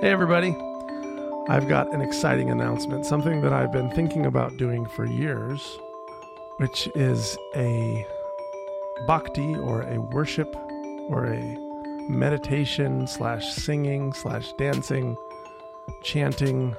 Hey, everybody. I've got an exciting announcement, something that I've been thinking about doing for years, which is a bhakti or a worship or a meditation slash singing slash dancing, chanting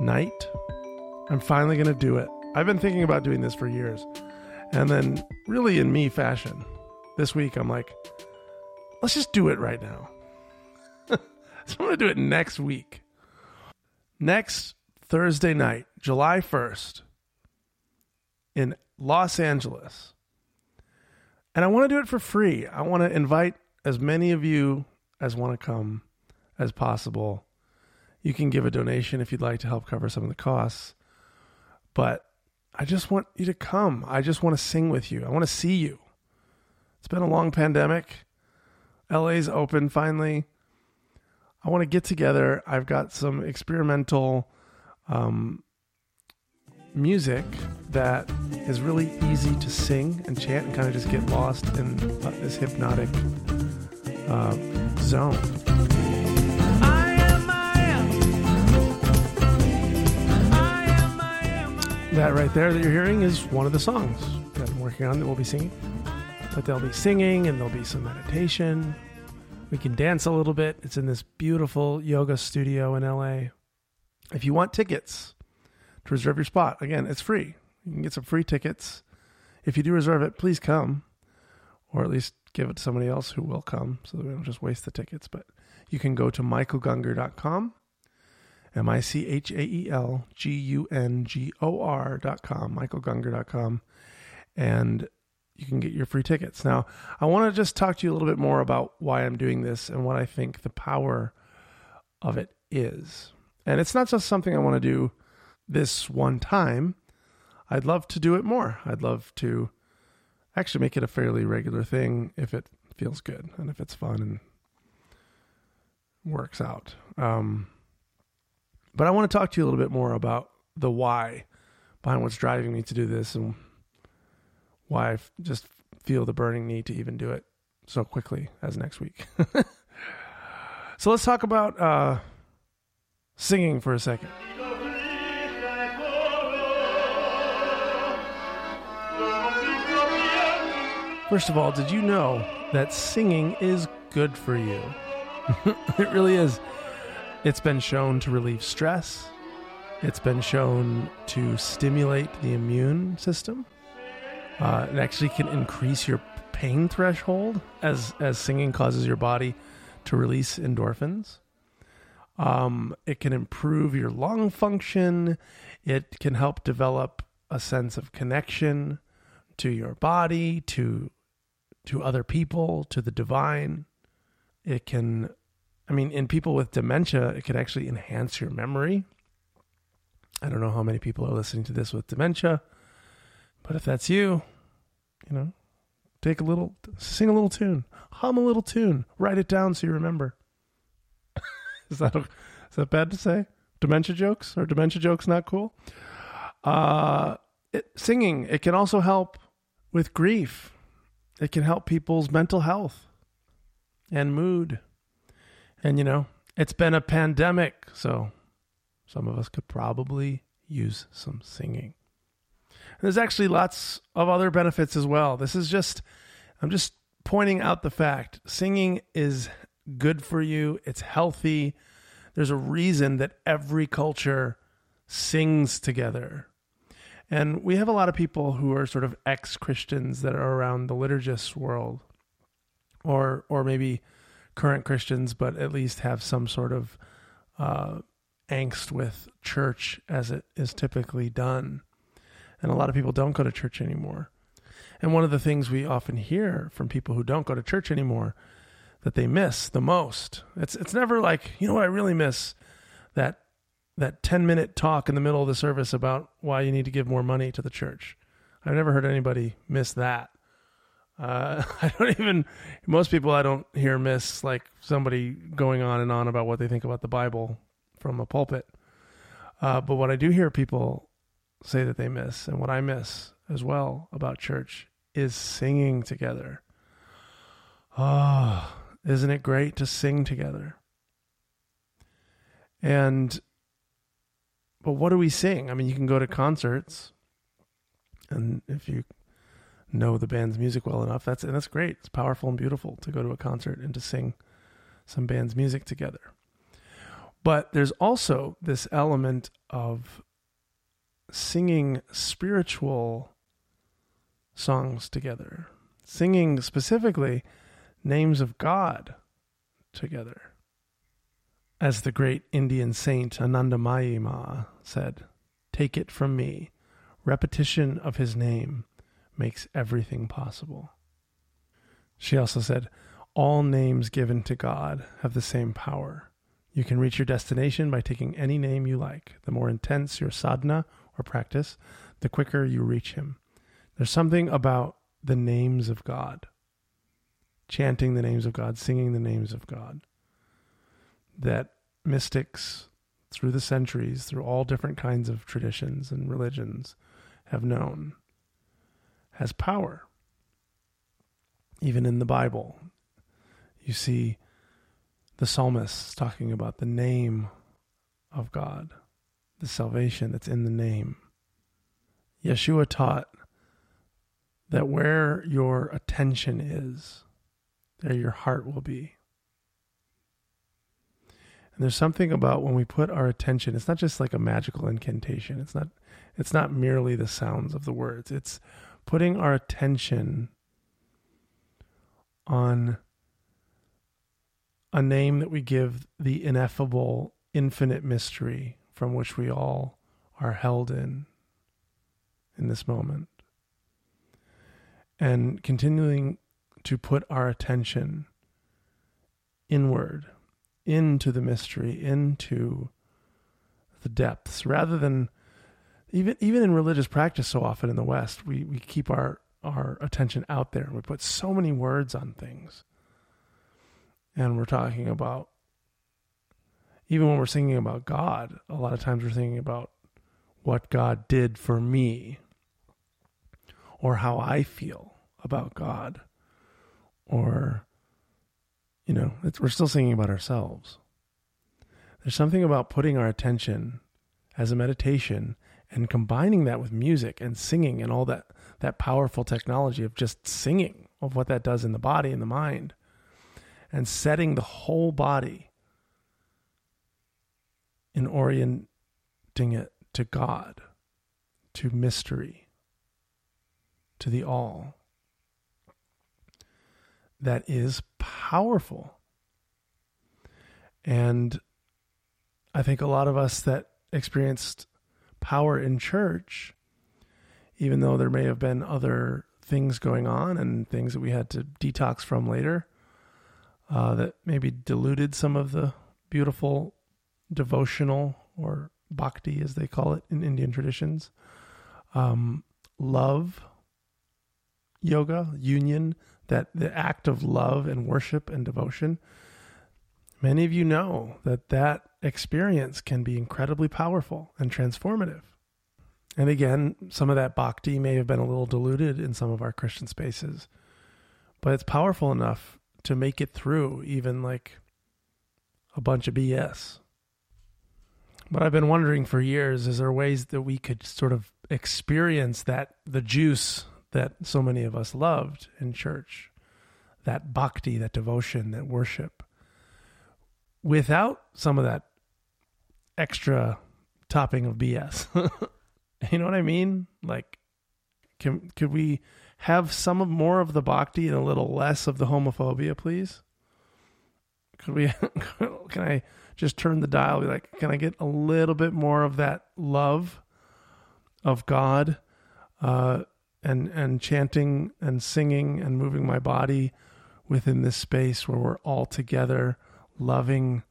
night. I'm finally going to do it. I've been thinking about doing this for years. And then, really, in me fashion, this week I'm like, let's just do it right now. so I'm going to do it next week. Next Thursday night, July 1st, in Los Angeles. And I want to do it for free. I want to invite as many of you as want to come as possible. You can give a donation if you'd like to help cover some of the costs. But I just want you to come. I just want to sing with you. I want to see you. It's been a long pandemic. LA's open finally. I want to get together. I've got some experimental um, music that is really easy to sing and chant and kind of just get lost in uh, this hypnotic uh, zone. That right there that you're hearing is one of the songs that I'm working on that we'll be singing. But there'll be singing and there'll be some meditation. We can dance a little bit. It's in this beautiful yoga studio in LA. If you want tickets to reserve your spot, again, it's free. You can get some free tickets. If you do reserve it, please come, or at least give it to somebody else who will come so that we don't just waste the tickets. But you can go to michaelgungor.com, M I C H A E L G U N G O R.com, michaelgungor.com, and you can get your free tickets. Now, I want to just talk to you a little bit more about why I'm doing this and what I think the power of it is. And it's not just something I want to do this one time. I'd love to do it more. I'd love to actually make it a fairly regular thing if it feels good and if it's fun and works out. Um, but I want to talk to you a little bit more about the why behind what's driving me to do this and why I just feel the burning need to even do it so quickly as next week. so let's talk about uh, singing for a second. First of all, did you know that singing is good for you? it really is. It's been shown to relieve stress. It's been shown to stimulate the immune system. Uh, it actually can increase your pain threshold as as singing causes your body to release endorphins. Um, it can improve your lung function. It can help develop a sense of connection to your body, to to other people, to the divine. It can, I mean, in people with dementia, it can actually enhance your memory. I don't know how many people are listening to this with dementia, but if that's you, you know, take a little, sing a little tune, hum a little tune, write it down so you remember. is that is that bad to say? Dementia jokes or dementia jokes not cool? Uh, it, singing it can also help with grief. It can help people's mental health and mood. And you know, it's been a pandemic, so some of us could probably use some singing. There's actually lots of other benefits as well. This is just, I'm just pointing out the fact singing is good for you, it's healthy. There's a reason that every culture sings together. And we have a lot of people who are sort of ex Christians that are around the liturgist world, or or maybe current Christians, but at least have some sort of uh, angst with church as it is typically done. And a lot of people don't go to church anymore. And one of the things we often hear from people who don't go to church anymore that they miss the most. It's it's never like, you know what I really miss? That that 10 minute talk in the middle of the service about why you need to give more money to the church. I've never heard anybody miss that. Uh, I don't even, most people I don't hear miss like somebody going on and on about what they think about the Bible from a pulpit. Uh, but what I do hear people say that they miss, and what I miss as well about church, is singing together. Oh, isn't it great to sing together? And but what do we sing? I mean, you can go to concerts, and if you know the band's music well enough, that's and that's great. It's powerful and beautiful to go to a concert and to sing some band's music together. But there's also this element of singing spiritual songs together, singing specifically names of God together. As the great Indian saint Anandamayi Ma said, Take it from me, repetition of his name makes everything possible. She also said, All names given to God have the same power. You can reach your destination by taking any name you like. The more intense your sadhana or practice, the quicker you reach Him. There's something about the names of God, chanting the names of God, singing the names of God, that mystics through the centuries, through all different kinds of traditions and religions, have known has power. Even in the Bible, you see the psalmists talking about the name of God, the salvation that's in the name. Yeshua taught that where your attention is, there your heart will be. And there's something about when we put our attention, it's not just like a magical incantation. It's not it's not merely the sounds of the words. It's putting our attention on a name that we give the ineffable, infinite mystery from which we all are held in in this moment. And continuing to put our attention inward, into the mystery, into the depths, rather than even even in religious practice so often in the West, we, we keep our, our attention out there and we put so many words on things and we're talking about even when we're singing about God, a lot of times we're thinking about what God did for me or how I feel about God or you know, we're still singing about ourselves. There's something about putting our attention as a meditation and combining that with music and singing and all that that powerful technology of just singing of what that does in the body and the mind and setting the whole body in orienting it to God, to mystery, to the all. That is powerful. And I think a lot of us that experienced power in church, even though there may have been other things going on and things that we had to detox from later, uh, that maybe diluted some of the beautiful devotional or bhakti, as they call it in Indian traditions, um, love yoga, union, that the act of love and worship and devotion. Many of you know that that experience can be incredibly powerful and transformative. And again, some of that bhakti may have been a little diluted in some of our Christian spaces, but it's powerful enough to make it through even like a bunch of BS. But I've been wondering for years is there ways that we could sort of experience that the juice that so many of us loved in church, that bhakti, that devotion, that worship, without some of that extra topping of BS. you know what I mean? Like, can could we have some of more of the bhakti and a little less of the homophobia, please? Could we? can I just turn the dial? Be like, can I get a little bit more of that love of God, uh, and and chanting and singing and moving my body within this space where we're all together, loving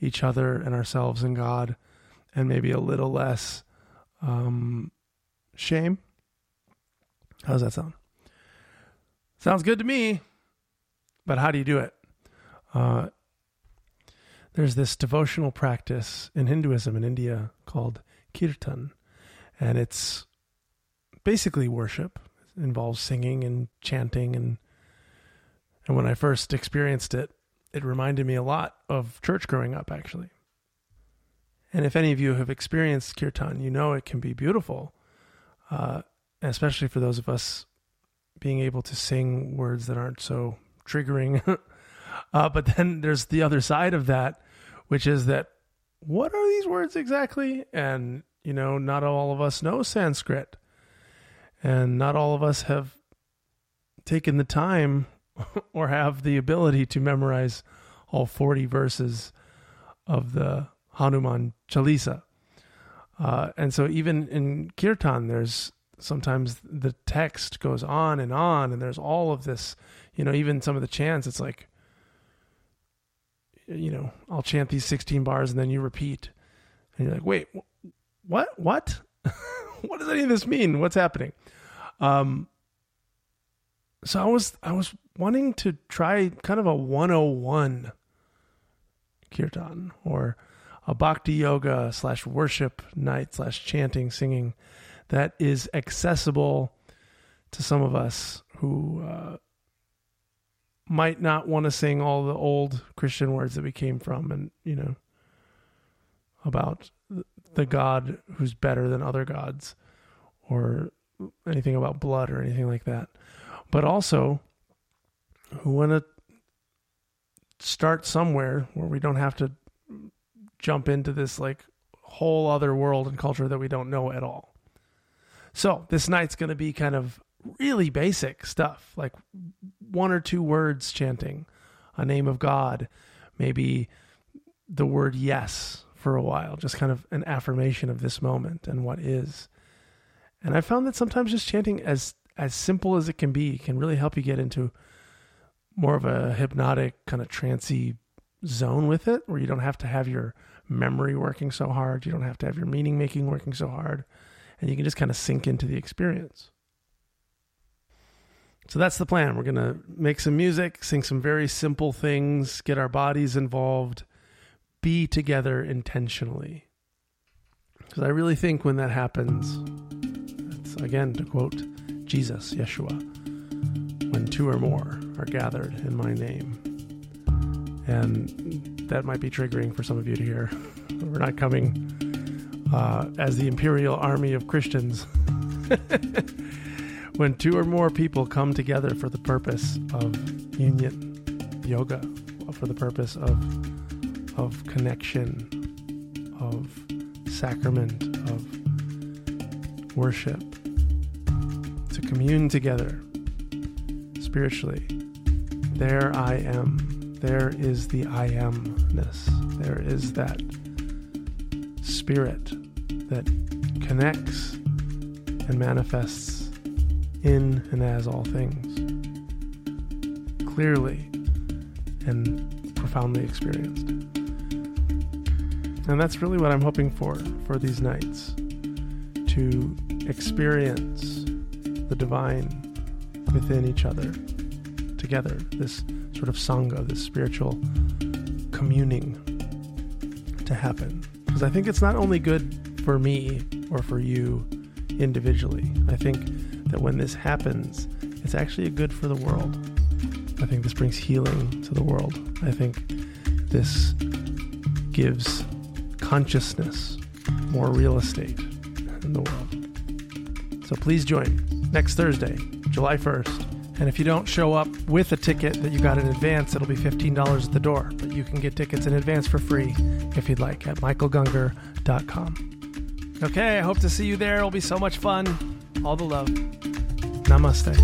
each other and ourselves and God, and maybe a little less um, shame. How does that sound? Sounds good to me. But how do you do it? Uh, there's this devotional practice in Hinduism in India called kirtan, and it's basically worship. It involves singing and chanting, and and when I first experienced it, it reminded me a lot of church growing up, actually. And if any of you have experienced kirtan, you know it can be beautiful, uh, especially for those of us being able to sing words that aren't so triggering. uh, but then there's the other side of that, which is that what are these words exactly? And, you know, not all of us know Sanskrit. And not all of us have taken the time or have the ability to memorize all 40 verses of the Hanuman Chalisa. Uh, and so even in kirtan, there's sometimes the text goes on and on, and there's all of this, you know, even some of the chants, it's like, you know, I'll chant these 16 bars and then you repeat. And you're like, wait, what? What? what does any of this mean? What's happening? Um, so I was I was wanting to try kind of a 101 kirtan or a bhakti yoga slash worship night slash chanting singing that is accessible to some of us who uh, might not want to sing all the old Christian words that we came from, and you know about the God who's better than other gods, or anything about blood or anything like that, but also who want to start somewhere where we don't have to jump into this like whole other world and culture that we don't know at all. So this night's going to be kind of really basic stuff, like one or two words chanting a name of God, maybe the word yes for a while, just kind of an affirmation of this moment and what is. And I found that sometimes just chanting as as simple as it can be can really help you get into more of a hypnotic kind of trancy zone with it where you don't have to have your memory working so hard, you don't have to have your meaning making working so hard and you can just kind of sink into the experience. So that's the plan. We're going to make some music, sing some very simple things, get our bodies involved, be together intentionally. Because I really think when that happens, again to quote Jesus, Yeshua, when two or more are gathered in my name. And that might be triggering for some of you to hear. We're not coming uh, as the imperial army of Christians. when two or more people come together for the purpose of union, yoga, for the purpose of of connection, of sacrament, of worship, to commune together spiritually. There I am. There is the I amness. There is that spirit that connects and manifests in and as all things clearly and profoundly experienced. And that's really what I'm hoping for for these nights to experience the divine within each other together, this sort of sangha, this spiritual communing to happen. Because I think it's not only good for me or for you individually. I think that when this happens, it's actually good for the world. I think this brings healing to the world. I think this gives consciousness more real estate in the world. So please join next Thursday, July 1st and if you don't show up with a ticket that you got in advance, it'll be $15 at the door. But you can get tickets in advance for free if you'd like at michaelgungor.com. Okay, I hope to see you there. It'll be so much fun all the love. Namaste.